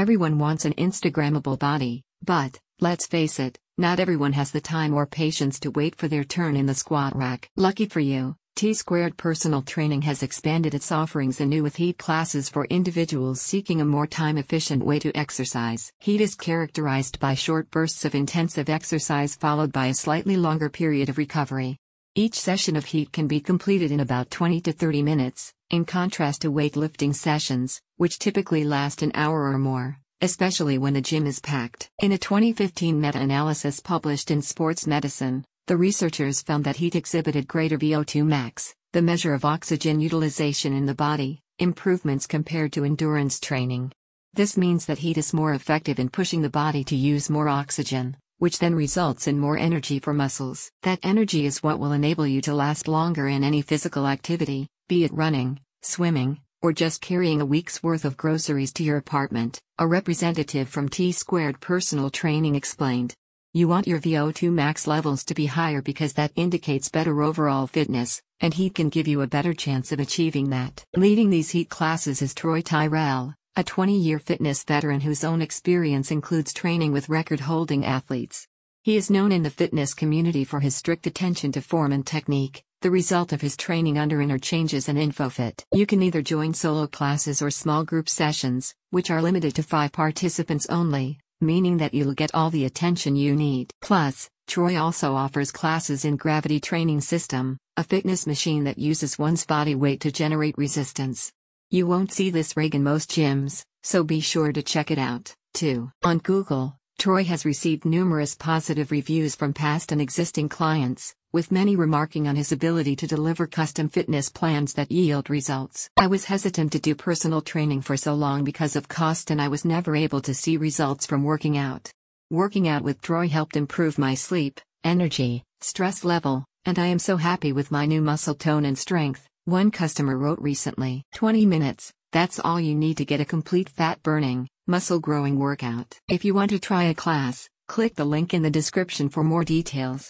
Everyone wants an Instagrammable body, but, let's face it, not everyone has the time or patience to wait for their turn in the squat rack. Lucky for you, T Squared Personal Training has expanded its offerings anew with HEAT classes for individuals seeking a more time efficient way to exercise. HEAT is characterized by short bursts of intensive exercise followed by a slightly longer period of recovery. Each session of HEAT can be completed in about 20 to 30 minutes, in contrast to weightlifting sessions, which typically last an hour or more, especially when the gym is packed. In a 2015 meta analysis published in Sports Medicine, the researchers found that HEAT exhibited greater VO2 max, the measure of oxygen utilization in the body, improvements compared to endurance training. This means that HEAT is more effective in pushing the body to use more oxygen, which then results in more energy for muscles. That energy is what will enable you to last longer in any physical activity, be it running, swimming, or just carrying a week's worth of groceries to your apartment, a representative from T Squared Personal Training explained. You want your VO2 max levels to be higher because that indicates better overall fitness, and HEAT can give you a better chance of achieving that. Leading these HEAT classes is Troy Tyrell, a 20 year fitness veteran whose own experience includes training with record holding athletes. He is known in the fitness community for his strict attention to form and technique, the result of his training under Interchanges and InfoFit. You can either join solo classes or small group sessions, which are limited to five participants only, meaning that you'll get all the attention you need. Plus, Troy also offers classes in Gravity Training System, a fitness machine that uses one's body weight to generate resistance. You won't see this rig in most gyms, so be sure to check it out, too. On Google, Troy has received numerous positive reviews from past and existing clients, with many remarking on his ability to deliver custom fitness plans that yield results. I was hesitant to do personal training for so long because of cost and I was never able to see results from working out. Working out with Troy helped improve my sleep, energy, stress level, and I am so happy with my new muscle tone and strength. One customer wrote recently 20 minutes, that's all you need to get a complete fat burning, muscle growing workout. If you want to try a class, click the link in the description for more details.